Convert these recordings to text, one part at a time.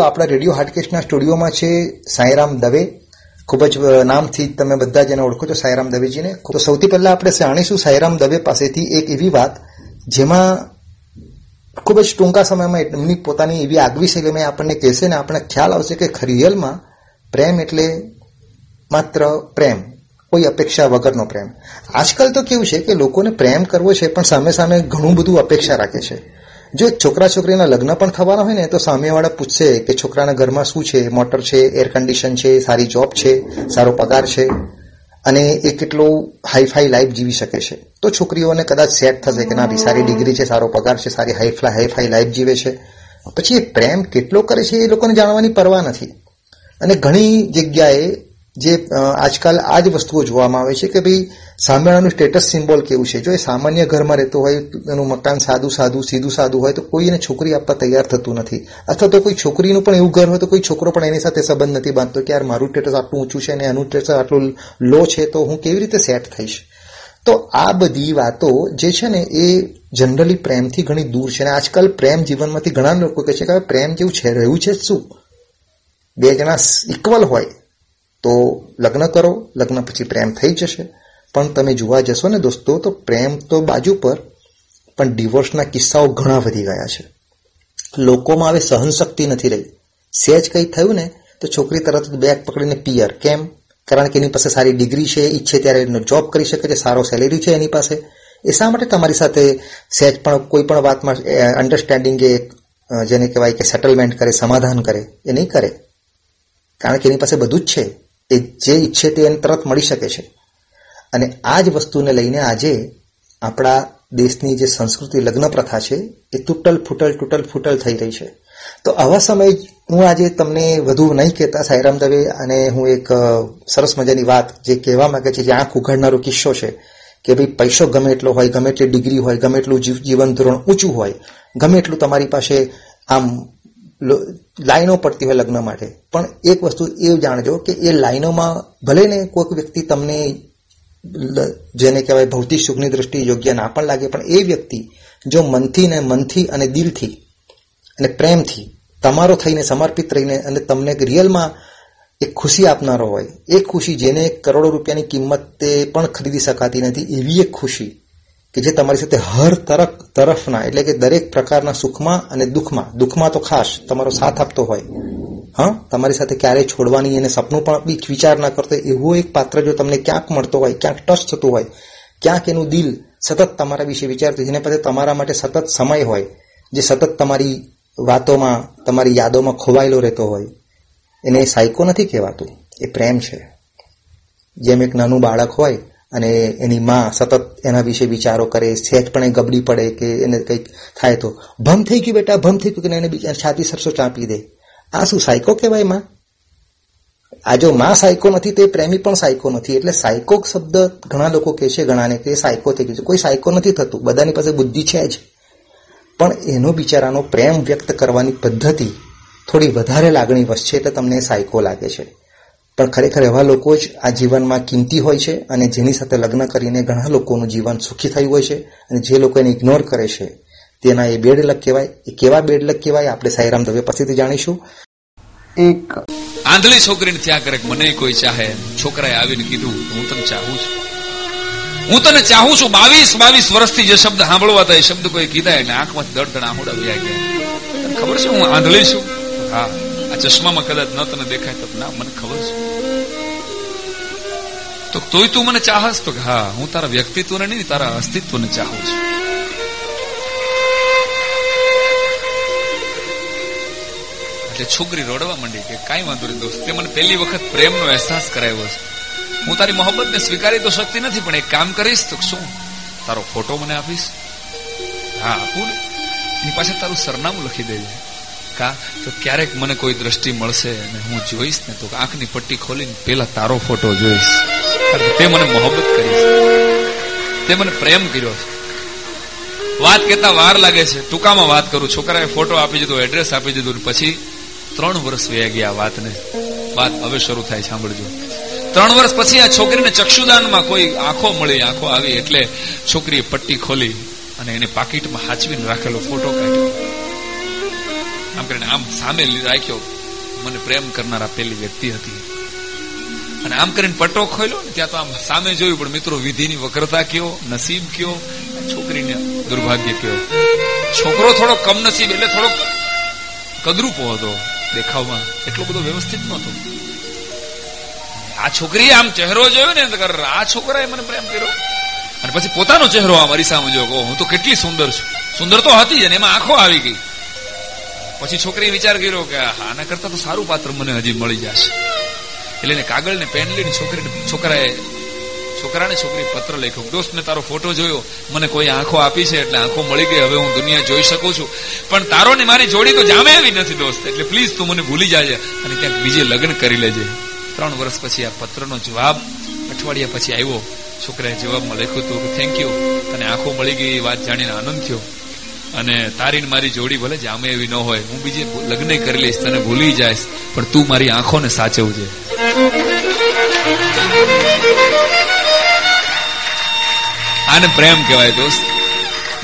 આપણા રેડિયો હાર્ડકેસ્ટના સ્ટુડિયોમાં છે સાંઈરામ દવે. ખૂબ જ નામથી તમે બધા જેને ઓળખો છો, સાંઈરામ દવેજીને. તો સૌથી પહેલા આપણે જાણીશું સાંઈરામ દવે પાસેથી એક એવી વાત, જેમાં ખૂબ જ ટૂંકા સમયમાં એમની પોતાની એવી આગવી છે કે મેં આપણને કહેશે ને, આપણને ખ્યાલ આવશે કે ખરીયલમાં પ્રેમ એટલે માત્ર પ્રેમ, કોઈ અપેક્ષા વગરનો પ્રેમ. આજકાલ તો કેવું છે કે લોકોને પ્રેમ કરવો છે, પણ સામે સામે ઘણું બધું અપેક્ષા રાખે છે. જો છોકરા છોકરીના લગ્ન પણ થવાના હોય ને, તો સામેવાળા પૂછશે કે છોકરાના ઘરમાં શું છે? મોટર છે એર કન્ડિશન છે, સારી જોબ છે, સારો પગાર છે. અને એ કેટલો હાઈફાઈ લાઈફ જીવી શકે છે. તો છોકરીઓને કદાચ સેટ થશે કે ના સારી ડિગ્રી છે, સારો પગાર છે, સારી હાઈફાઈ હાઈફાઈ લાઈફ જીવે છે. પછી એ પ્રેમ કેટલો કરે છે એ લોકોને જાણવાની પરવા નથી. અને ઘણી જગ્યાએ જે આજકાલ આ જ વસ્તુઓ જોવામાં આવે છે કે ભાઈ સામેવાળાનું સ્ટેટસ સિમ્બોલ કેવું છે? જો એ સામાન્ય ઘરમાં રહેતો હોય, એનું મકાન સાદું સાદું, સીધું, સાદું હોય, તો કોઈ એને છોકરી આપવા તૈયાર થતું નથી. અથવા તો કોઈ છોકરીનું પણ એવું ઘર હોય, તો કોઈ છોકરો પણ એની સાથે સંબંધ નથી બાંધતો કે યાર, મારું સ્ટેટસ આટલું ઊંચું છે અને એનું સ્ટેટસ આટલું લો છે, તો હું કેવી રીતે સેટ થઈશ? તો આ બધી વાતો જે છે ને, એ જનરલી પ્રેમથી ઘણી દૂર છે. અને આજકાલ પ્રેમ જીવનમાંથી ઘણા લોકો કહે છે કે પ્રેમ જેવું છે? રહ્યું છે શું? બે જણા ઇક્વલ હોય. તો લગ્ન કરો, લગ્ન પછી પ્રેમ થઈ જશે. પણ તમે જોવા જશો ને દોસ્તો, તો પ્રેમ તો બાજુ પર, પણ ડિવોર્સના કિસ્સાઓ ઘણા વધી ગયા છે. લોકોમાં હવે સહનશક્તિ નથી રહી. સહેજ કંઈ થયું ને, તો છોકરી તરત બેગ પકડીને પિયર. કેમ? કારણ કે એની પાસે સારી ડિગ્રી છે, ઈચ્છે ત્યારે જોબ કરી શકે છે, સારો સેલેરી છે એની પાસે. એ શા માટે તમારી સાથે સહેજ પણ, કોઈ પણ વાતમાં અન્ડરસ્ટેન્ડિંગ જેને કહેવાય કે સેટલમેન્ટ કરે, સમાધાન કરે, એ નહીં કરે? કારણ કે એની પાસે બધું જ છે. એ જે ઈચ્છે તે એને તરત મળી શકે છે. અને આ જ વસ્તુને લઈને આજે આપણા દેશની જે સંસ્કૃતિ લગ્ન પ્રથા છે, એ તૂટલ ફૂટલ તૂટલ ફૂટલ થઈ રહી છે. તો આવા સમય હું આજે તમને વધુ નહીં કહેતા, સાયરામ દવે, અને હું એક સરસ મજાની વાત જે કહેવા માંગે છે, જે આંખ ઉઘાડનારો કિસ્સો છે, કે ભાઈ પૈસો ગમે એટલો હોય, ગમે એટલી ડિગ્રી હોય, ગમે એટલું જીવન ધોરણ ઊંચું હોય, ગમે એટલું તમારી પાસે આમ લાઈનો પડતી હોય લગ્ન માટે. પણ એક વસ્તુ એ જાણજો કે એ લાઈનોમાં ભલે ને કોઈક વ્યક્તિ તમને જેને કહેવાય ભૌતિક સુખની દ્રષ્ટિ યોગ્ય ના પણ લાગે, પણ એ વ્યક્તિ જો મનથી ને મનથી અને દિલથી અને પ્રેમથી તમારો થઈને સમર્પિત રહીને અને તમને રિયલમાં એક ખુશી આપનારો હોય, એ ખુશી જેને કરોડો રૂપિયાની કિંમતે પણ ખરીદી શકાતી નથી, એવી એક ખુશી કે જે તમારી સાથે હર તરફ તરફના, એટલે કે દરેક પ્રકારના સુખમાં અને દુઃખમાં દુઃખમાં તો ખાસ તમારો સાથ આપતો હોય. હા, તમારી સાથે ક્યારેય છોડવાની અને સપનું પણ બી વિચાર ના કરતો એવો એક પાત્ર જો તમને ક્યાંક મળતો હોય, ક્યાંક ટચ થતું હોય, ક્યાંક એનું દિલ સતત તમારા વિશે વિચારતું, જેને પછી તમારા માટે સતત સમય હોય, જે સતત તમારી વાતોમાં, તમારી યાદોમાં ખોવાયેલો રહેતો હોય, એને સાયકો નથી કહેવાતું, એ પ્રેમ છે. જેમ એક નાનું બાળક હોય અને એની માં સતત એના વિશે વિચારો કરે સહેજ પણ એ ગબડી પડે કે એને કંઈક થાય તો. ભમ થઈ ગયું બેટા, ભમ થઈ ગયું કે એને છાતી સરસો ચાંપી દે. આ શું સાયકો કહેવાયમાં? આ જો માં સાયકો નથી તે પ્રેમી પણ સાયકો નથી. એટલે સાયકો શબ્દ ઘણા લોકો કહે છે ઘણાને કે સાયકો થઈ ગયું છે. કોઈ સાયકો નથી થતું. બધાની પાસે બુદ્ધિ છે જ. પણ એનો બિચારાનો પ્રેમ વ્યક્ત કરવાની પદ્ધતિ થોડી વધારે લાગણી વશ છે એટલે તમને સાયકો લાગે છે. પણ ખરેખર એવા લોકો જ આ જીવનમાં કિંમતી હોય છે અને જેની સાથે લગ્ન કરીને ઘણા લોકોનું જીવન સુખી થયું હોય છે અને જે લોકો એને ઇગ્નોર કરે છે, તેના એ બેડ લક કહેવાય. એ કેવા બેડ લક કહેવાય આપણે સાઈરામ દવે પછીથી જાણીશું. એક આંધળી છોકરીને ત્યાં કરે મને કોઈ ચાહે. છોકરાએ આવીને કીધું, હું તને ચાહું છું. હું તને ચાહું છું? બાવીસ બાવીસ વર્ષથી જે શબ્દ સાંભળવા હતા એ શબ્દ કોઈ કીધા? એટલે આંખમાં દડ આંખોડા વ્યા ગયા. ખબર છે હું આંધળી છું? હા. આ ચશ્મામાં કદાચ ન તને દેખાય તો ના, મને ખબર છે. તો તોય તું મને ચાહસ તો હા, હું તારા વ્યક્તિત્વને નહીં, તારા અસ્તિત્વને ચાહું છું. એટલે છોકરી રડવા માંડી કે કાંઈ વાંધો નહીં દોસ્ત, તે મને પહેલી વખત પ્રેમનો અહેસાસ કરાવ્યો છે. હું તારી મોહબ્બતને સ્વીકારી તો શકતી નથી, પણ એક કામ કરીશ તો શું? તારો ફોટો મને આપીશ? હા, આપું એની પાસે તારું સરનામું લખી દેજે. કા તો ક્યારેક મને કોઈ દ્રષ્ટિ મળશે અને હું જોઈશ ને તો આંખની પટ્ટી ખોલીને પેલા તારો ફોટો જોઈશ. તે મને મોહબ્બત કરી તે મને પ્રેમ કર્યો છે. વાત કેતા વાર લાગે છે. ટૂંકામાં વાત કરું. છોકરાએ ફોટો આપી દીધો એડ્રેસ આપી દીધું પછી ત્રણ વર્ષ વયા ગયા વાતને. વાત હવે શરૂ થાય, સાંભળજો. ત્રણ વર્ષ પછી આ છોકરીને ચક્ષુદાનમાં કોઈ આંખો મળી, આંખો આવી એટલે છોકરીએ પટ્ટી ખોલી અને એને પાકીટમાં હાચવીને રાખેલો ફોટો કાઢ્યો. આમ કરીને આમ સામે રાખ્યો. મને પ્રેમ કરનારા પેલી વ્યક્તિ હતી. અને આમ કરીને પટ્ટો ખોલ્યો ને ત્યાં તો આમ સામે જોયું, પણ મિત્રો વિધિની વક્રતા કયો, નસીબ કયો છોકરીને દુર્ભાગ્ય કયો. છોકરો થોડો કમ નસીબ એટલે થોડો કદરૂપો હતો દેખાવમાં. એટલો બધો વ્યવસ્થિત નહોતો. આ છોકરીએ આમ ચહેરો જોયો ને આ છોકરાએ મને પ્રેમ કર્યો. અને પછી પોતાનો ચહેરો આમ અરીસામાં જોયો હું તો કેટલી સુંદર છું. સુંદર તો હતી જ અને એમાં આંખો આવી ગઈ. પછી છોકરીએ વિચાર કર્યો કે આના કરતા તો સારું પાત્ર મને હજી મળી જશે. એટલે એને કાગળ ને પેન લઈને છોકરી છોકરાએ છોકરાને છોકરી પત્ર લખ્યો. દોસ્ત, મેં તારો ફોટો જોયો. મને કોઈ આંખો આપી છે એટલે આંખો મળી ગઈ. હવે હું દુનિયા જોઈ શકું છું. પણ તારો ને મારી જોડી તો જામે આવી નથી, દોસ્ત. એટલે પ્લીઝ તું મને ભૂલી જાજે અને ક્યાંક બીજે લગ્ન કરી લેજે. ત્રણ વર્ષ પછી આ પત્રનો જવાબ અઠવાડિયા પછી આવ્યો. છોકરાએ જવાબમાં લખ્યું હતું કે થેન્ક યુ તને આંખો મળી ગઈ, એ વાત જાણીને આનંદ થયો. અને તારી મારી જોડી ભલે જામે એવી ન હોય, હું બીજે લગ્ન કરી લઈશ, તને ભૂલી જઈશ, પણ તું મારી આંખોને સાચવજે. આને પ્રેમ કહેવાય દોસ્ત.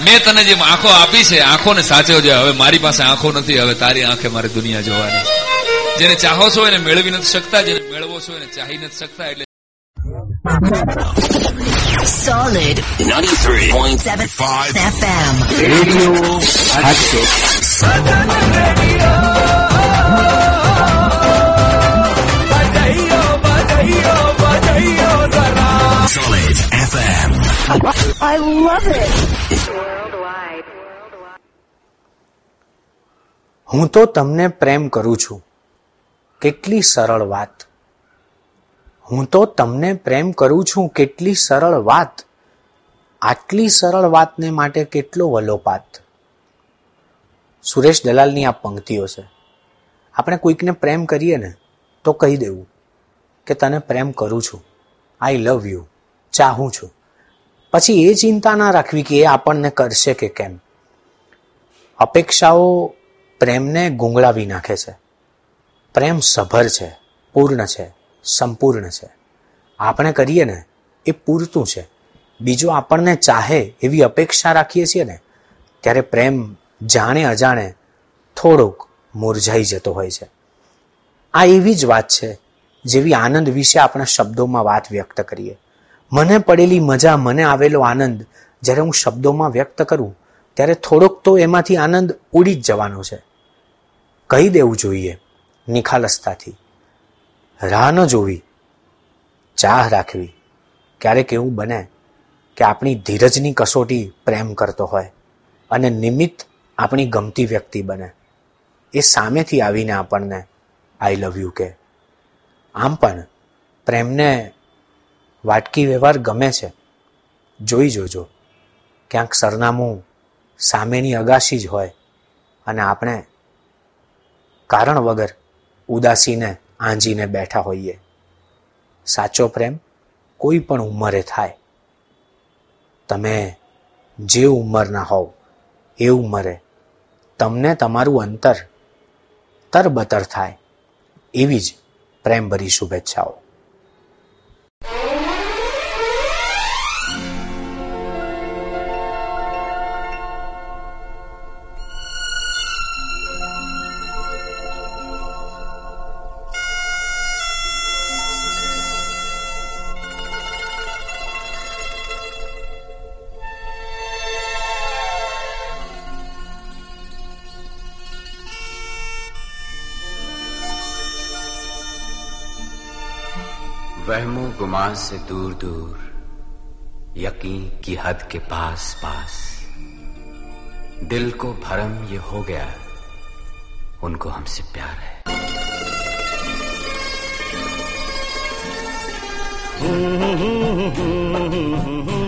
મેં તને જે આંખો આપી છે, આંખોને સાચવજે. હવે મારી પાસે આંખો નથી, હવે તારી આંખે મારી દુનિયા જોવાની. જેને ચાહો છો એને મેળવી નથી શકતા, જેને મેળવો છો એને ચાહી નથી શકતા, એટલે Solid 93.75 FM. Radio હાટકેટ Solid FM. I love it. હું તો તમને પ્રેમ કરું છું કેટલી સરળ વાત હું તો તમને પ્રેમ કરું છું કેટલી સરળ વાત. આટલી સરળ વાતને માટે કેટલો વલોપાત. સુરેશ દલાલની આ પંક્તિઓ છે. આપણે કોઈકને પ્રેમ કરીએ ને, તો કહી દેવું કે તને પ્રેમ કરું છું. આઈ લવ યુ ચાહું છું. પછી એ ચિંતા ના રાખવી કે એ આપણને કરશે કે કેમ. અપેક્ષાઓ પ્રેમને ગુંગળાવી નાખે છે. પ્રેમ સભર છે, પૂર્ણ છે. સંપૂર્ણ છે. આપણે કરીએ ને, એ પૂરતું છે. બીજો આપણને ચાહે એવી અપેક્ષા રાખીએ છીએ ને, ત્યારે પ્રેમ જાણે અજાણે થોડોક મુરઝાઈ જતો હોય છે. આ એવી જ વાત છે, જેવી આનંદ વિશે આપણા શબ્દોમાં વાત વ્યક્ત કરીએ. મને પડેલી મજા, મને આવેલો આનંદ, જ્યારે હું શબ્દોમાં વ્યક્ત કરું, ત્યારે થોડોક તો એમાંથી આનંદ ઉડી જ જવાનો છે. કહી દેવું જોઈએ નિખાલસતાથી. રાહ ન જોવી, ચાહ રાખવી. ક્યારેક એવું બને કે આપણી ધીરજની કસોટી પ્રેમ કરતો હોય અને નિમિત્ત આપણી ગમતી વ્યક્તિ બને. એ સામેથી આવીને આપણને આઈ લવ યુ કે. આમ પણ પ્રેમને વાટકી વ્યવહાર ગમે છે. જોઈ જોજો. ક્યાંક સરનામું સામેની અગાશી જ હોય અને આપણે કારણ વગર ઉદાસીને આંજીને બેઠા હોઈએ. સાચો પ્રેમ કોઈ પણ ઉંમરે થાય. તમે જે ઉંમરના હોવ, એ ઉંમરે તમને તમારું અંતર તરબતર થાય. એવી જ પ્રેમભરી શુભેચ્છાઓ. गुमान से दूर दूर, यकीन की हद के पास पास। दिल को भरम ये हो गया, उनको हमसे प्यार है।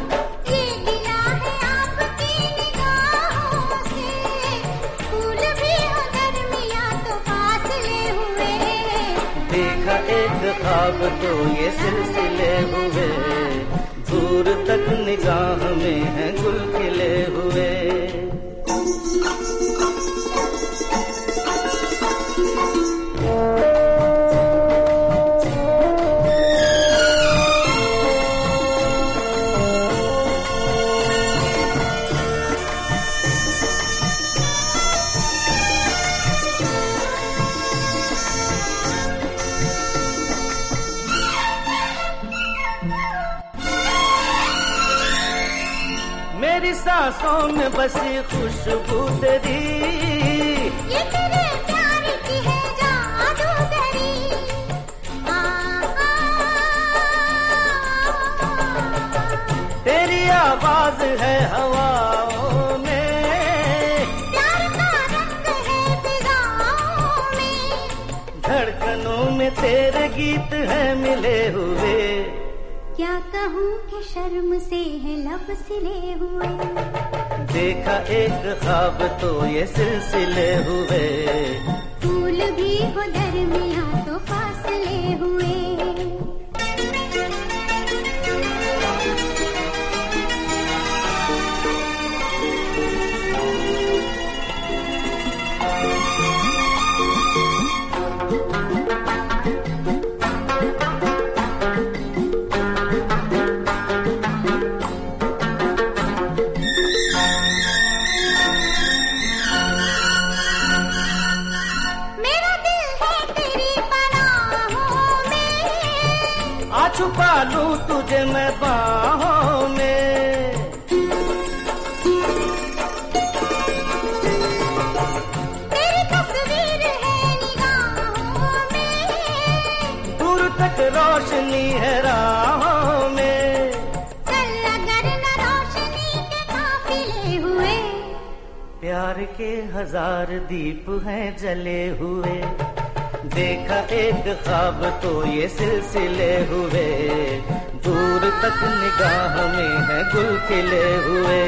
भी हो दरमिया तो फासले हुए देखा एक ख्वाब ख्वाब तो ये सिलसिले हुए दूर तक निगाह में है गुल खिले हुए सांसों में बसी खुशबू तेरी। ये तेरे प्यार की है जादूगरी आ, तेरी आवाज़ है हवाओं में। प्यार का रंग है फिजाओं में। धड़कनों में तेरे गीत है मिले हुए। क्या कहूँ कि शर्म से है लब सिले हुए? देखा एक ख्वाब तो ये सिलसिले हुए फूल भी हो दरमिया तो फासले हुए के हज़ार दीप हैं जले हुए। देखा एक ख्वाब तो ये सिलसिले हुए। दूर तक निगाह में है गुल खिले हुए।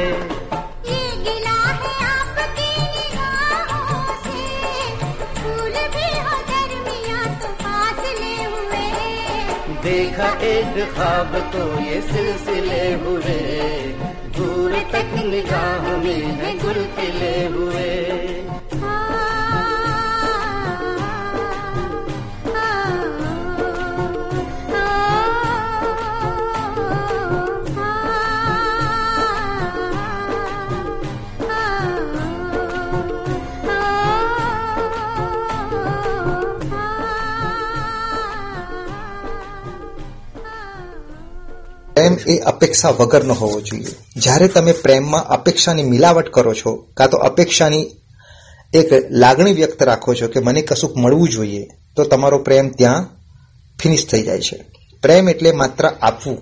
ये गिला है आपकी निगाहों से। फूल भी हो दरमिया तो फासले हुए। देखा एक ख्वाब तो ये सिलसिले हुए। दूर निगाह में है गुल खिले हुए એ અપેક્ષા વગરનો હોવો જોઈએ. જ્યારે તમે પ્રેમમાં અપેક્ષાની મિલાવટ કરો છો, કાં તો અપેક્ષાની એક લાગણી વ્યક્ત રાખો છો કે મને કશુંક મળવું જોઈએ, તો તમારો પ્રેમ ત્યાં ફિનિશ થઈ જાય છે. પ્રેમ એટલે માત્ર આપવું.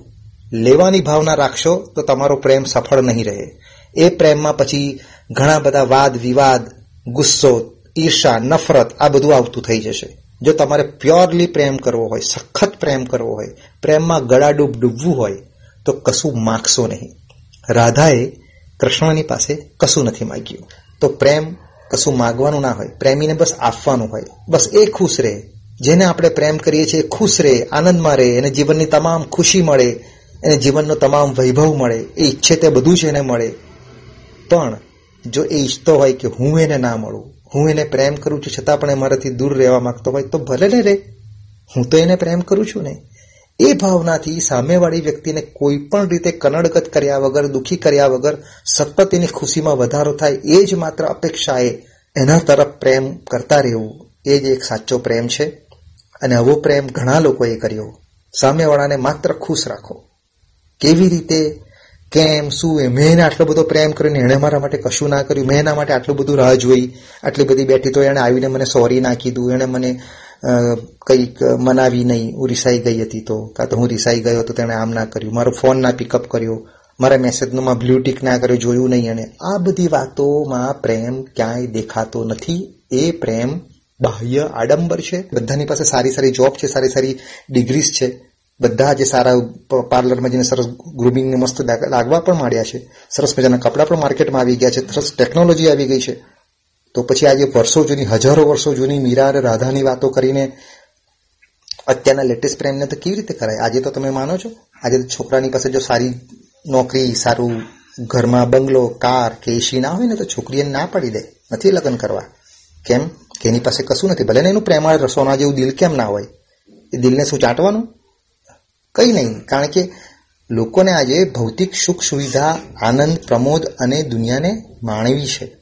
લેવાની ભાવના રાખશો, તો તમારો પ્રેમ સફળ નહીં રહે. એ પ્રેમમાં પછી ઘણા બધા વાદ, વિવાદ, ગુસ્સો, ઈર્ષા, નફરત, આ બધું આવતું થઈ જશે. જો તમારે પ્યોરલી પ્રેમ કરવો હોય, સખત પ્રેમ કરવો હોય, પ્રેમમાં ગળાડૂબ ડૂબવું હોય તો કશું માગશો નહીં. રાધાએ કૃષ્ણની પાસે કશું નથી માગ્યું. તો પ્રેમ કશું માગવાનું ના હોય. પ્રેમીને બસ આપવાનું હોય. બસ એ ખુશ રહે. જેને આપણે પ્રેમ કરીએ છીએ ખુશ રહે, આનંદમાં રહે, એને જીવનની તમામ ખુશી મળે, એને જીવનનો તમામ વૈભવ મળે, એ ઈચ્છે તે બધું જ એને મળે. પણ જો એ ઈચ્છતો હોય કે હું એને ના મળું, હું એને પ્રેમ કરું છું છતાં પણ એ મારાથી દૂર રહેવા માંગતો હોય તો ભલે ને રે હું તો એને પ્રેમ કરું છું ને. એ ભાવનાથી સામેવાળી વ્યક્તિને કોઈ પણ રીતે કનડગત કર્યા વગર, દુઃખી કર્યા વગર સતત એની ખુશીમાં વધારો થાય, એ જ માત્ર અપેક્ષાએ એના તરફ પ્રેમ કરતા રહેવું. એ જ એક સાચો પ્રેમ છે. અને આવો પ્રેમ ઘણા લોકોએ કર્યો. સામેવાળાને માત્ર ખુશ રાખો. કેવી રીતે, કેમ, શું એ મેં એને આટલો બધો પ્રેમ કર્યો ને એણે મારા માટે કશું ના કર્યું, મેં એના માટે આટલું બધું રાહ જોઈ, આટલી બધી બેઠી તો એણે આવીને મને સોરી ના કીધું, એણે મને કંઈક મનાવી નહીં, હું રિસાઈ ગઈ હતી તો. કાં તો હું રિસાઈ ગયો તો તેણે આમ ના કર્યું. મારો ફોન ના પિકઅપ કર્યો. મારા મેસેજનોમાં બ્લ્યુટિક ટીક ના કર્યો, જોયું નહીં અને આ બધી વાતોમાં પ્રેમ ક્યાંય દેખાતો નથી. એ પ્રેમ બાહ્ય આડંબર છે. બધાની પાસે સારી સારી જોબ છે, સારી સારી ડિગ્રીઝ છે. બધા જે સારા પાર્લરમાં જઈને સરસ ગ્રુમિંગને મસ્ત લાગવા પણ માંડ્યા છે. સરસ મજાના કપડાં પણ માર્કેટમાં આવી ગયા છે. સરસ ટેકનોલોજી આવી ગઈ છે. તો પછી આજે વર્ષો જૂની, હજારો વર્ષો જૂની મીરા અને રાધાની વાતો કરીને અત્યારના લેટેસ્ટ પ્રેમને તો કેવી રીતે કરાય? આજે તો તમે માનો છો? આજે છોકરાની પાસે જો સારી નોકરી, સારું ઘરમાં બંગલો, કાર કે એસી ના હોય ને તો છોકરીએ ના પાડી દે. નથી લગ્ન કરવા. કેમ? કે એની પાસે કશું નથી. ભલે ને એનું પ્રેમાળ રસોના જેવું દિલ કેમ ના હોય. એ દિલને શું ચાટવાનું? કઈ નહીં. કારણ કે લોકોને આજે ભૌતિક સુખ સુવિધા, આનંદ, પ્રમોદ અને દુનિયાને માણવી છે.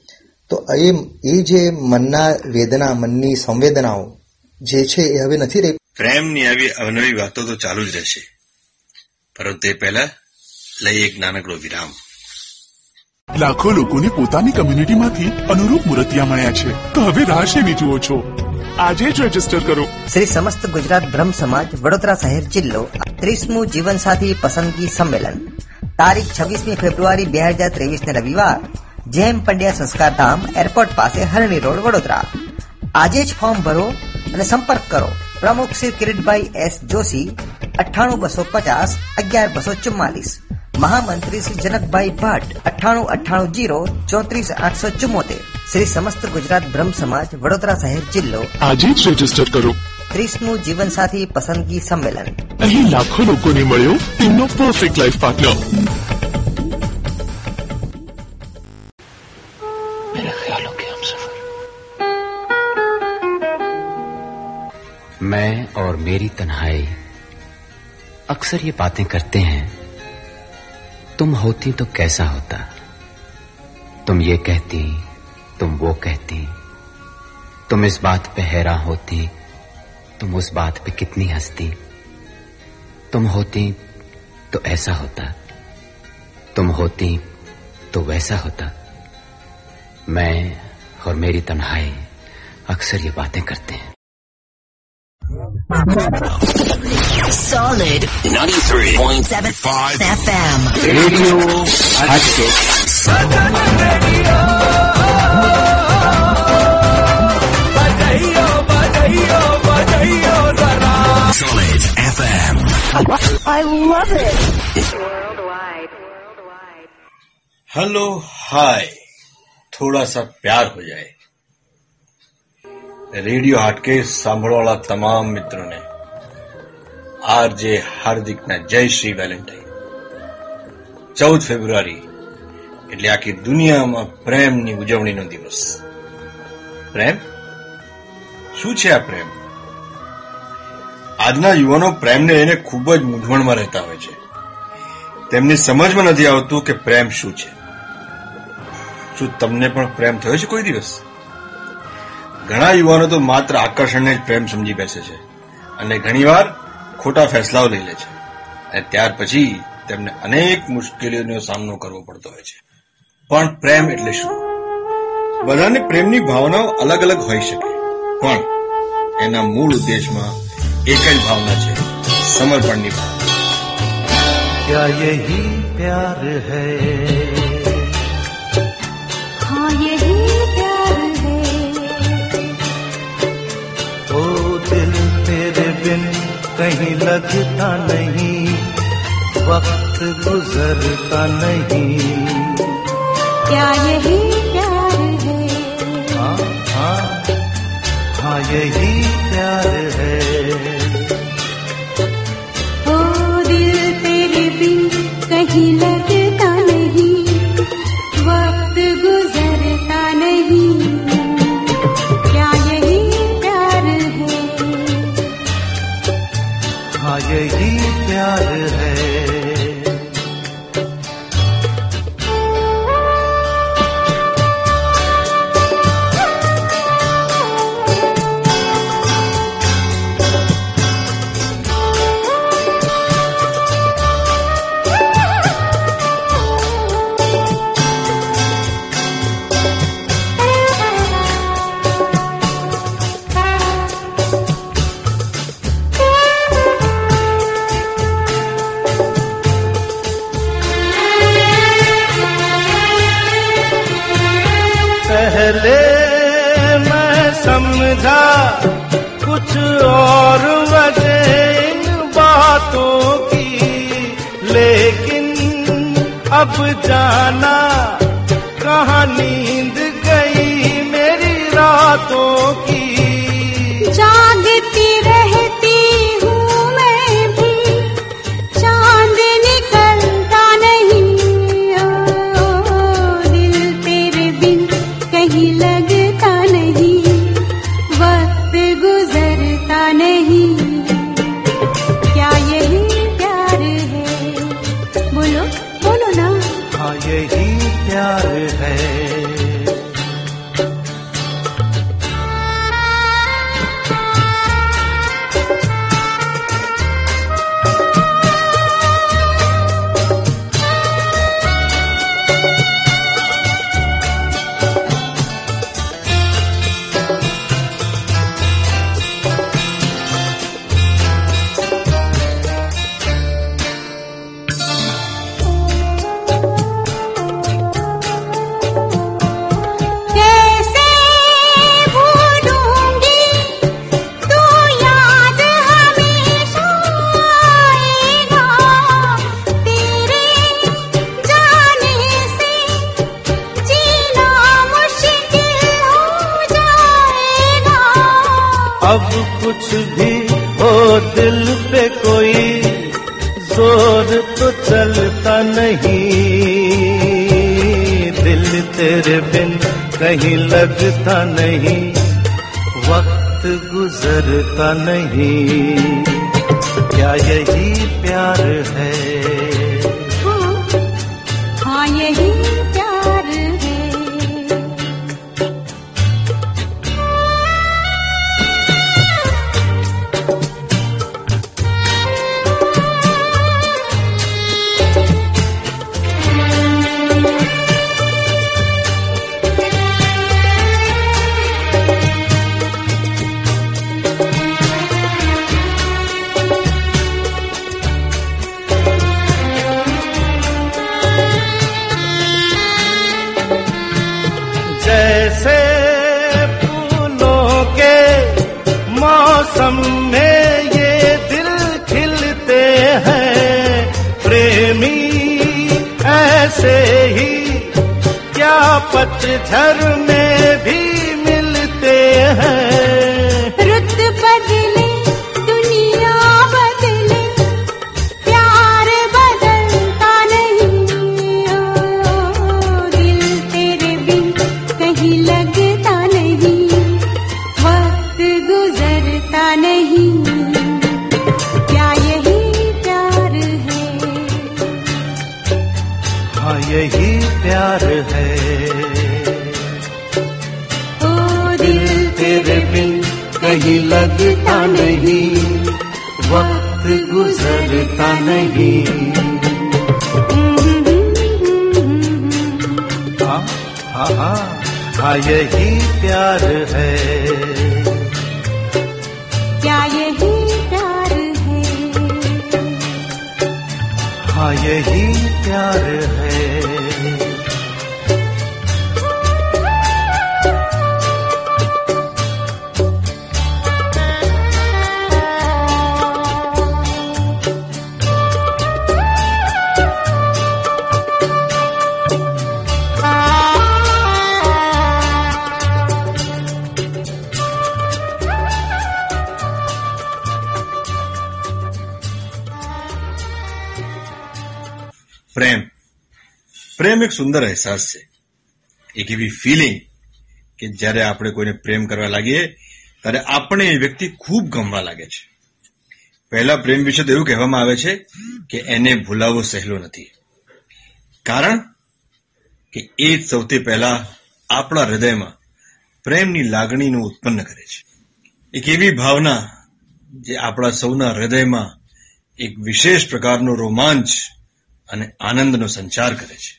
તો એ એ જે મનના વેદના મનની સંવેદનાઓ જે છે એ હવે નથી રહી. પ્રેમની આવી અવનવી વાતો તો ચાલુ જ રહેશે. પરંતુ તે પહેલા લઈ એક નાનકડો વિરામ. લાખો લોકોને પોતાની કમ્યુનિટીમાંથી અનુરૂપ મૂર્તિયા મળ્યા છે. તો હવે રાહ શેની જુઓ છો? આજે જ રજિસ્ટર કરો. શ્રી સમસ્ત ગુજરાત બ્રહ્મ સમાજ વડોદરા શહેર જિલ્લો ત્રીસમું જીવનસાથી પસંદગી સંમેલન. તારીખ છવ્વીસમી ફેબ્રુઆરી બે હજાર ત્રેવીસ ને રવિવાર જેમ પંડ્યા સંસ્કાર ધામ એરપોર્ટ પાસે હરણી રોડ વડોદરા. આજે જ ફોર્મ ભરો અને સંપર્ક કરો. પ્રમુખ શ્રી કિરીટભાઈ એસ જોશી અઠ્ઠાણું બસો પચાસ અગિયાર બસો ચુમ્માલીસ. મહામંત્રી શ્રી જનકભાઈ ભટ્ટ અઠ્ઠાણું અઠ્ઠાણું જીરો ચોત્રીસ આઠસો ચુમ્મોતેર. શ્રી સમસ્ત ગુજરાત બ્રહ્મ સમાજ વડોદરા શહેર જિલ્લો. આજે જ રજિસ્ટર કરો. ત્રીસમું જીવનસાથી પસંદગી સંમેલન. અહીં લાખો લોકોને મળ્યો તેમનો પરફેક્ટ લાઈફ પાર્ટનર मैं और मेरी तन्हाई अक्सर ये बातें करते हैं, तुम होती तो कैसा होता? तुम ये कहती, तुम वो कहती। तुम इस बात पे हैरान होती, तुम उस बात पे कितनी हंसती। तुम होती तो ऐसा होता। तुम होती तो वैसा होता। मैं और मेरी तन्हाई अक्सर ये बातें करते हैं। Solid 93.75 FM. रेडियो हटके Solid FM. I love it. Hello hi थोड़ा सा प्यार हो जाए રેડિયો હાટકે સાંભળવાળા તમામ મિત્રોને આરજે હાર્દિકના જય શ્રી વેલેન્ટાઇન. ચૌદ ફેબ્રુઆરી એટલે આખી દુનિયામાં પ્રેમની ઉજવણીનો દિવસ. પ્રેમ? શું છે આ પ્રેમ? આજના યુવાનો પ્રેમને એને ખૂબ જ મૂંઝવણમાં રહેતા હોય છે. તેમની સમજમાં નથી આવતું કે પ્રેમ શું છે. શું તમને પણ પ્રેમ થયો છે કોઈ દિવસ? ઘણા યુવાનો તો માત્ર આકર્ષણને જ પ્રેમ સમજી બેસે છે અને ઘણીવાર ખોટા ફેસલાઓ લઈ લે છે અને ત્યાર પછી તેમને અનેક મુશ્કેલીઓનો સામનો કરવો પડતો હોય છે પણ પ્રેમ એટલે શું બધાને પ્રેમની ભાવનાઓ અલગ અલગ હોઈ શકે પણ એના મૂળ ઉદ્દેશમાં એક જ ભાવના છે સમર્પણની ભાવના क्या यही प्यार है हाँ कहीं लगता नहीं वक्त गुजरता नहीं। क्या यही प्यार है? हाँ हाँ हाँ यही प्यार है। ओ दिल तेरे बिन कहीं लगता हाँ यही प्यार है नहीं वक्त गुजरता नहीं जैसे फूलों के मौसम में ये दिल खिलते हैं। प्रेमी ऐसे ही क्या पतझर में भी मिलते हैं। हाँ हाँ हाँ यही प्यार है પ્રેમ. પ્રેમ એક સુંદર અહેસાસ છે. એક એવી ફિલિંગ કે જ્યારે આપણે કોઈને પ્રેમ કરવા લાગીએ, ત્યારે આપણે એ વ્યક્તિ ખૂબ ગમવા લાગે છે. પહેલા પ્રેમ વિશે તો એવું કહેવામાં આવે છે કે એને ભૂલાવવો સહેલો નથી. કારણ કે એ જ સૌથી પહેલા આપણા હૃદયમાં પ્રેમની લાગણીનું ઉત્પન્ન કરે છે. એક એવી ભાવના જે આપણા સૌના હૃદયમાં એક વિશેષ પ્રકારનો રોમાંચ અને આનંદનો સંચાર કરે છે.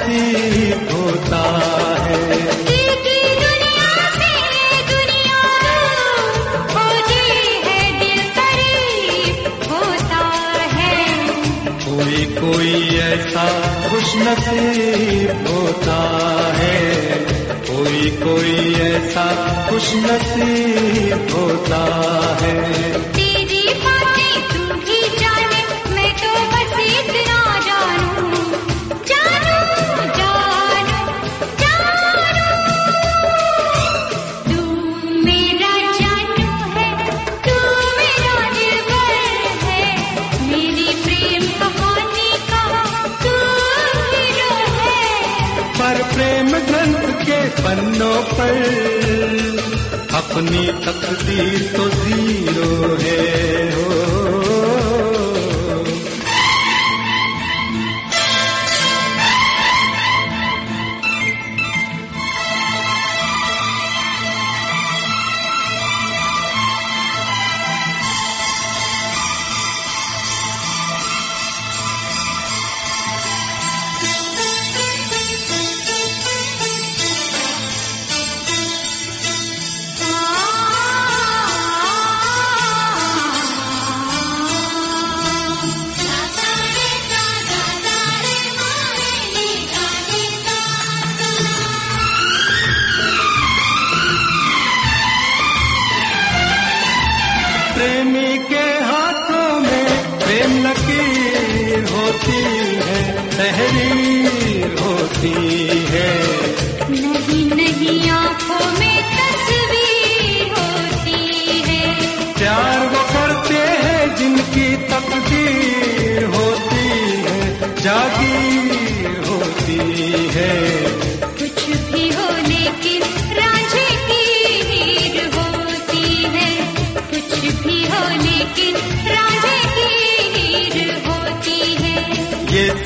नसीब होता है कोई ऐसा खुश नसीब होता है कोई कोई ऐसा खुश नसीब होता है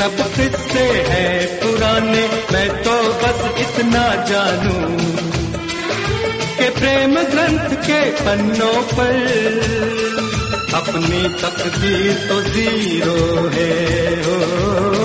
सब किस्से हैं पुराने। मैं तो बस इतना जानू के प्रेम ग्रंथ के पन्नों पर अपनी तकदीर तो ज़ीरो है, हो।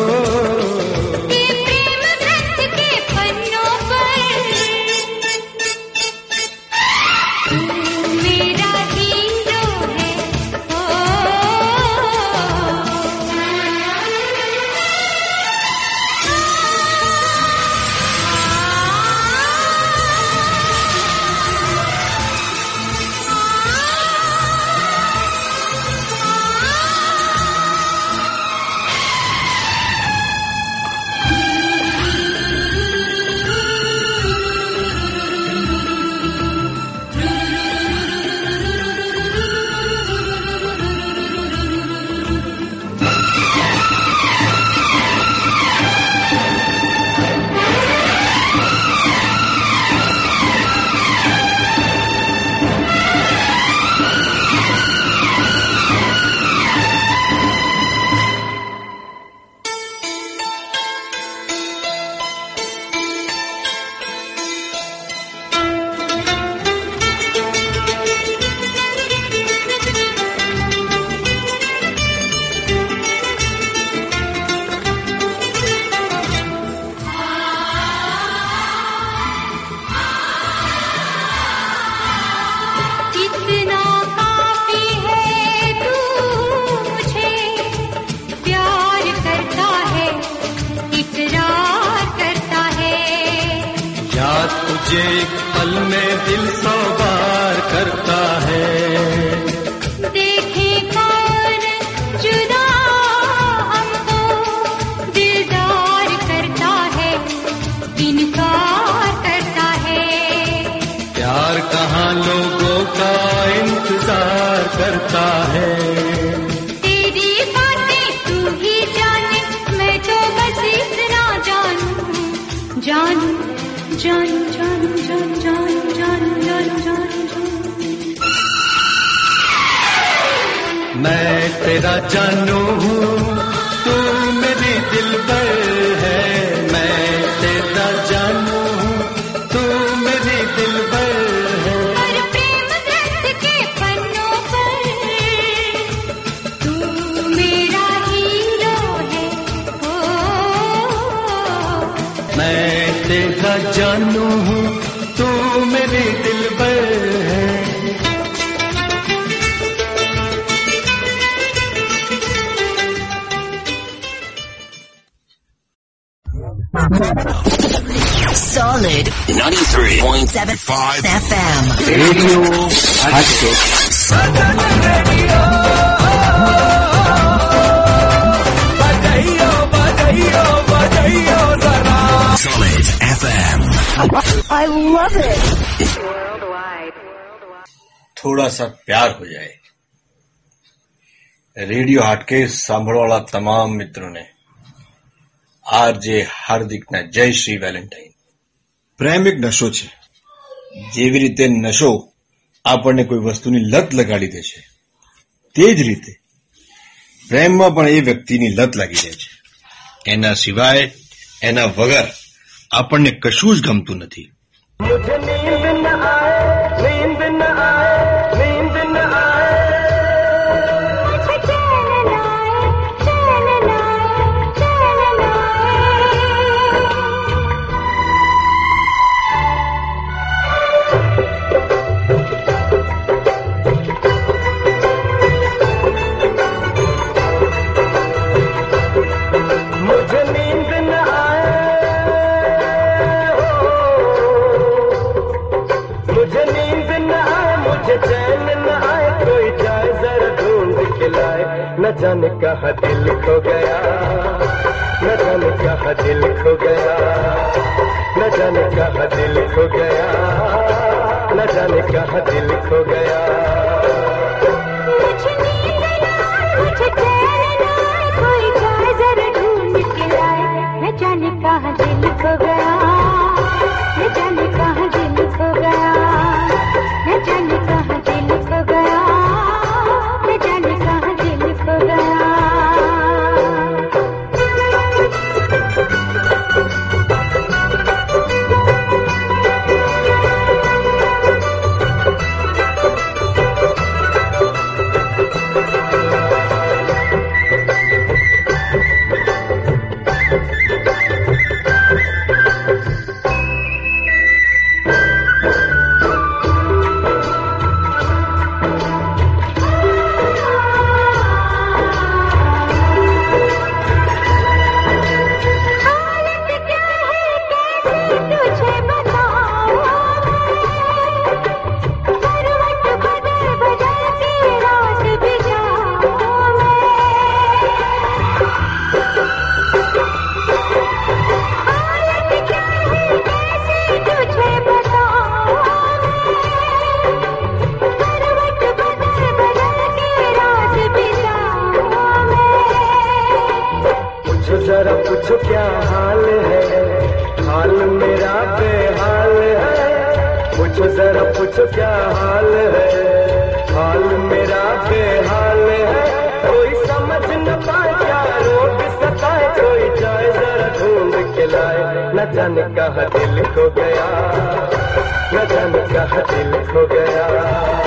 জানো Solid 93.75 FM. Radio Solid FM. I love it. थोड़ा सा प्यार हो जाए रेडियो हाटके सांभवाला तमाम मित्रों ने આરજે હાર્દિકના જય શ્રી વેલેન્ટાઇન. પ્રેમ એક નશો છે. જેવી રીતે નશો આપણને કોઈ વસ્તુની લત લગાડી દે છે તે જ રીતે પ્રેમમાં પણ એ વ્યક્તિની લત લાગી જાય છે. એના સિવાય એના વગર આપણને કશું જ ગમતું નથી. क्या दिल खो गया। न जाने क्या दिल खो गया। न जाने क्या दिल खो गया। न जाने क्या दिल खो गया जाने कहा दिल खो गया। न जाने कहा दिल खो गया न जाने कहा दिल खो गया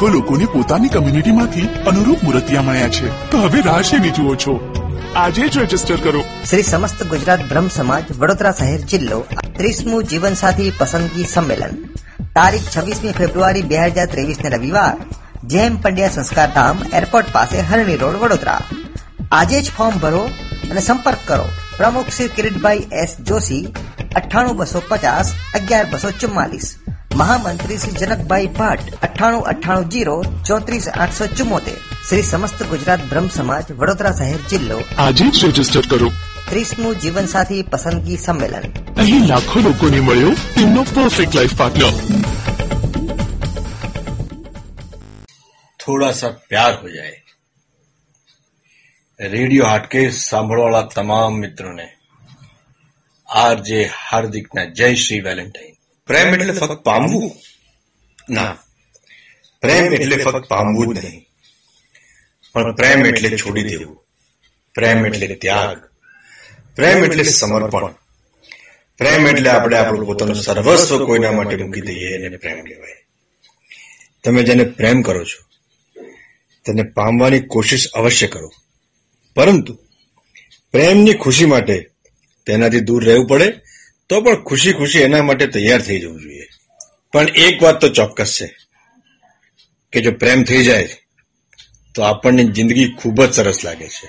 લાખો લોકોને પોતાની કમ્યુનિટીમાંથી અનુરૂપ મૂર્તિયા મળ્યા છે. તો હવે રાહ જુઓ છો? આજે જ રજિસ્ટર કરો. શ્રી સમસ્ત ગુજરાત બ્રહ્મ સમાજ, વડોદરા શહેર જિલ્લો, ત્રીસમું જીવનસાથી પસંદગી સંમેલન. તારીખ છવ્વીસમી ફેબ્રુઆરી બે હજાર ત્રેવીસ ને રવિવાર જેમ પંડ્યા સંસ્કાર ધામ, એરપોર્ટ પાસે હરણી રોડ, વડોદરા. આજે જ ફોર્મ ભરો અને સંપર્ક કરો. પ્રમુખ શ્રી કિરીટભાઈ એસ જોશી, અઠ્ઠાણું બસો પચાસ, અગિયાર બસો ચુમ્માલીસ. મહામંત્રી શ્રી જનકભાઈ ભટ્ટ અઠ્ઠાણું અઠ્ઠાણું જીરો ચોત્રીસ આઠસો ચુમ્મોતેર શ્રી સમસ્ત ગુજરાત બ્રહ્મ સમાજ વડોદરા શહેર જિલ્લો આજે જ રજીસ્ટર કરો ત્રીસમું જીવનસાથી પસંદગી સંમેલન અહીં લાખો લોકોને મળ્યો તેમનો પરફેક્ટ લાઈફ પાર્ટનર थोड़ा सा प्यार हो जाए रेडियो हाटके સાંભળવાળા તમામ મિત્રોને આરજે હાર્દિકના જય શ્રી વેલેન્ટાઇન પ્રેમ એટલે ફક્ત પામવું? ના. પ્રેમ એટલે ફક્ત પામવું જ નહીં. પણ પ્રેમ એટલે છોડી દેવું. પ્રેમ એટલે ત્યાગ. પ્રેમ એટલે સમર્પણ. પ્રેમ એટલે આપણે આપણું પોતાનું સર્વસ્વ કોઈના માટે મૂકી દઈએ એને પ્રેમ કહેવાય. તમે જેને પ્રેમ કરો છો, તેને પામવાની કોશિશ અવશ્ય કરો. પરંતુ પ્રેમની ખુશી માટે તેનાથી દૂર રહેવું પડે તો પણ ખુશી ખુશી એના માટે તૈયાર થઈ જવું જોઈએ. પણ એક વાત તો ચોક્કસ છે, કે જો પ્રેમ થઈ જાય, તો આપણને જિંદગી ખૂબ જ સરસ લાગે છે.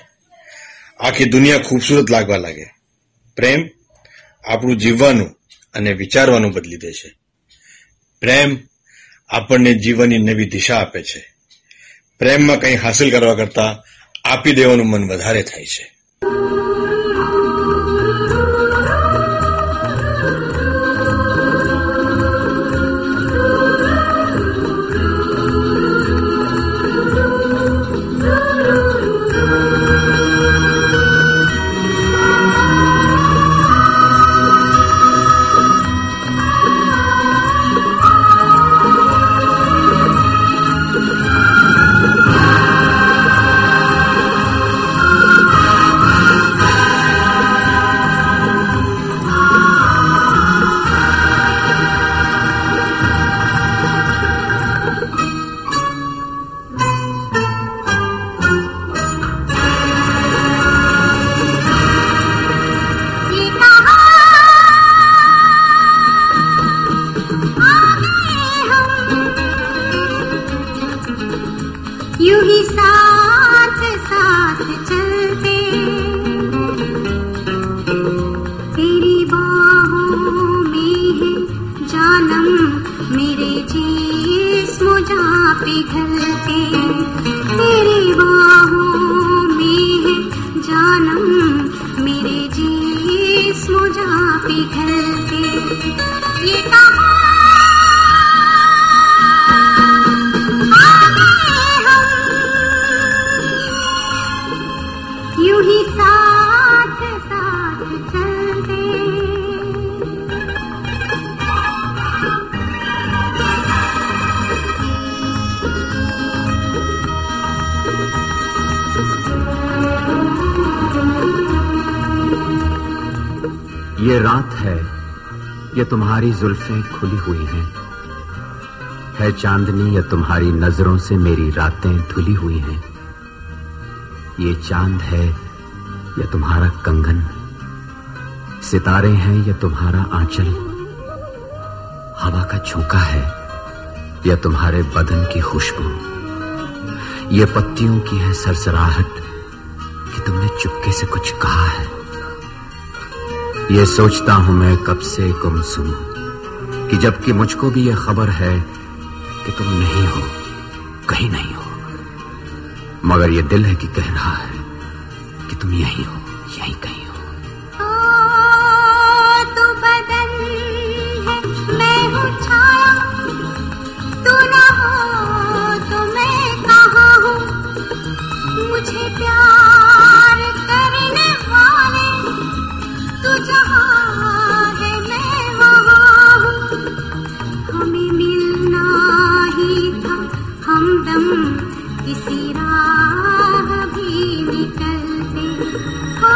આખી દુનિયા ખૂબસૂરત લાગવા લાગે. પ્રેમ આપણું જીવવાનું અને વિચારવાનું બદલી દે છે. પ્રેમ આપણને જીવનની નવી દિશા આપે છે. પ્રેમમાં કંઈ હાંસિલ કરવા કરતા આપી દેવાનું મન વધારે થાય છે. तुम्हारी जुल्फें खुली हुई हैं। है चांदनी या तुम्हारी नज़रों से मेरी रातें धुली हुई हैं। ये चाँद है या तुम्हारा कंगन? सितारे हैं या तुम्हारा आंचल? हवा का झोंका है या तुम्हारे बदन की खुशबू? ये पत्तियों की है सरसराहट कि तुमने चुपके से कुछ कहा है। ये सोचता हूँ मैं कब से गुमसुम, कि जबकि मुझको भी यह खबर है कि तुम नहीं हो, कहीं नहीं हो। मगर यह दिल है कि कह रहा है कि तुम यही हो, यहीं कहीं।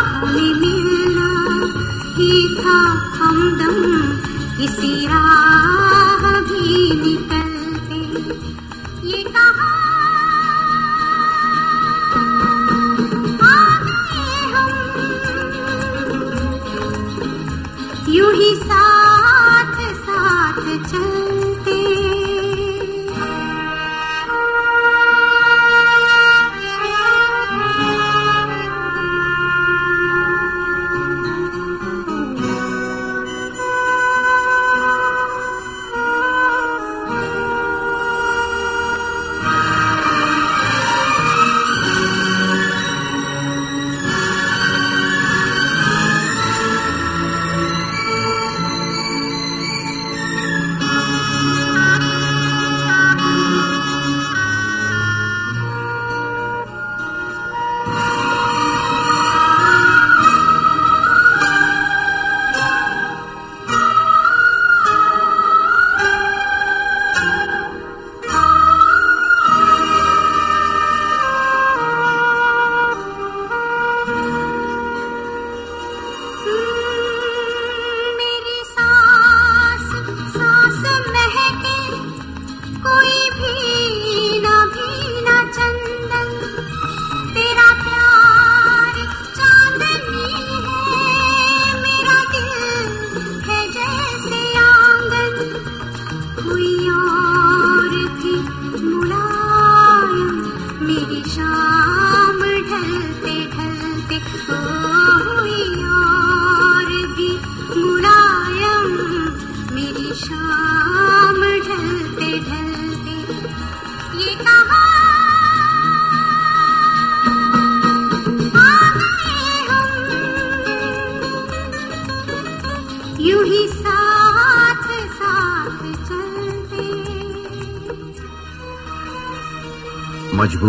मिलना ही था हमदम किसी राह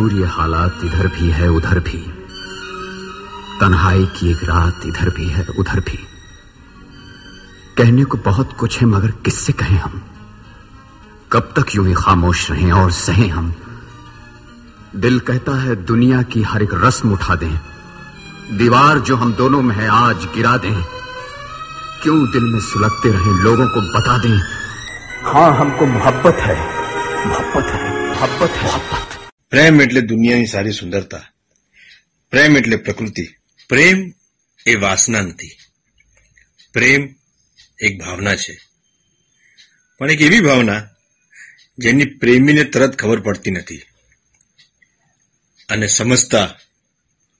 मजबूर ये हालात इधर भी है, उधर भी। तन्हाई की एक रात इधर भी है, उधर भी। कहने को बहुत कुछ है, मगर किससे कहें हम? कब तक यूँ ही खामोश रहें और सहें हम? दिल कहता है, दुनिया की हर एक रस्म उठा दें। दीवार जो हम दोनों में है, आज गिरा दें। क्यों दिल में सुलगते रहें, लोगों को बता दें? हाँ हमको मोहब्बत है। मोहब्बत है मोहब्बत है। मोहब्बत પ્રેમ એટલે દુનિયાની સારી સુંદરતા. પ્રેમ એટલે પ્રકૃતિ. પ્રેમ એ વાસના નથી. પ્રેમ એક ભાવના છે. પણ એક એવી ભાવના જેની પ્રેમીને તરત ખબર પડતી નથી. અને સમજતા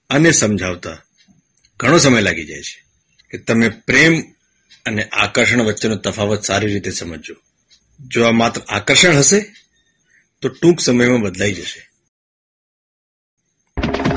અને સમજાવતા ઘણો સમય લાગી જાય છે કે તમે પ્રેમ અને આકર્ષણ વચ્ચેનો તફાવત સારી રીતે સમજજો. જો આ માત્ર આકર્ષણ હશે, તો ટૂંક સમયમાં બદલાઈ જશે.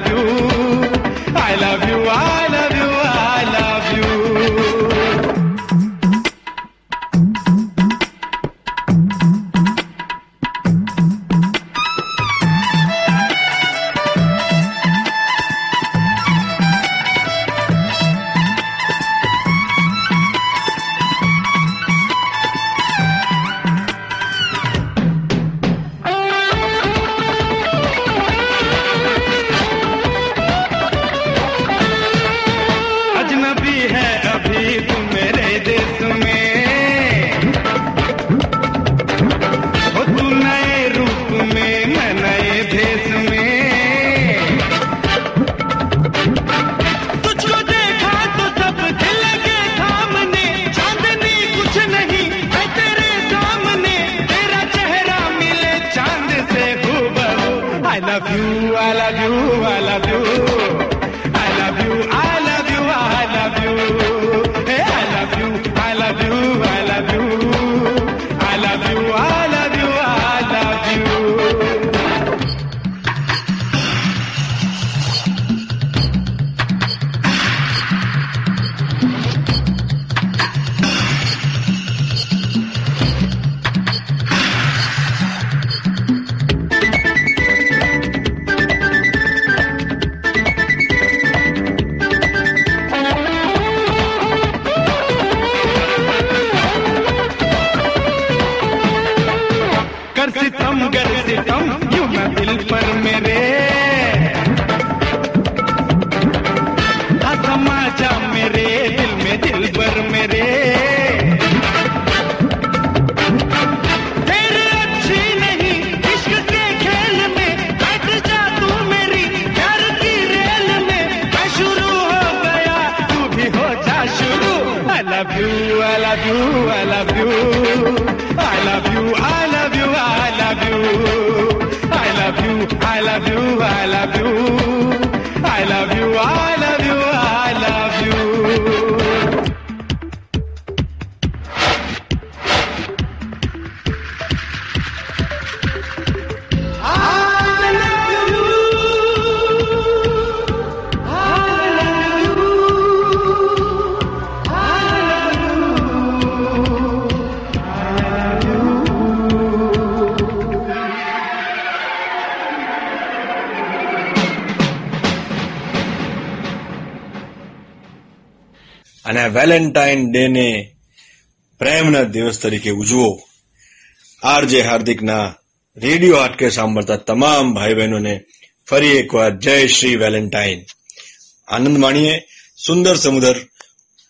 lábios. Valentine day ને પ્રેમના દિવસ તરીકે ઉજવો. આરજે હાર્દિકના રેડિયો હાટકે સાંભળતા તમામ ભાઈ બહેનોને ફરી એકવાર જય શ્રી વેલેન્ટાઇન આનંદ માણીએ સુંદર સમુદર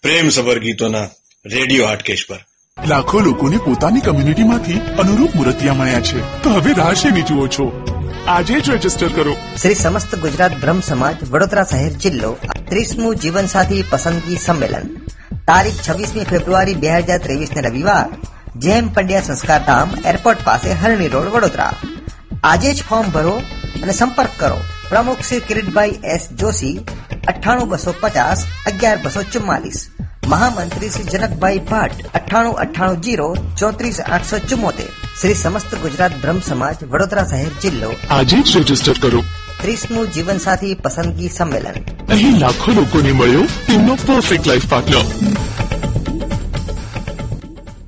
પ્રેમ સભર ગીતોના રેડિયો હાટકેશ પર. લાખો લોકોને પોતાની કમ્યુનિટીમાંથી અનુરૂપ મૂર્તિયા મળ્યા છે. તો હવે રાહ શેની જુઓ છો? આજે જ રજિસ્ટર કરો. શ્રી સમસ્ત ગુજરાત બ્રહ્મ સમાજ વડોદરા શહેર જિલ્લો ત્રીસમું જીવનસાથી પસંદગી સંમેલન. તારીખ છવ્વીસમી ફેબ્રુઆરી બે હજાર ત્રેવીસ ને રવિવાર જેમ પંડ્યા સંસ્કાર ધામ એરપોર્ટ પાસે હરણી રોડ, વડોદરા. આજે જ ફોર્મ ભરો અને સંપર્ક કરો. પ્રમુખ શ્રી કિરીટભાઈ એસ જોશી, અઠ્ઠાણું બસો પચાસ, અગિયાર બસો ચુમ્માલીસ. મહામંત્રી શ્રી જનકભાઈ ભટ્ટ, અઠ્ઠાણું અઠ્ઠાણું જીરો, ચોત્રીસ આઠસો ચુમ્મોતેર. શ્રી સમસ્ત ગુજરાત બ્રહ્મ સમાજ વડોદરા શહેર જિલ્લો. આજે જ રજિસ્ટર કરો. ત્રીસમું જીવનસાથી પસંદગી સંમેલન. અહીં લાખો લોકોને મળ્યો તેમનો પરફેક્ટ લાઈફ પાર્ટનર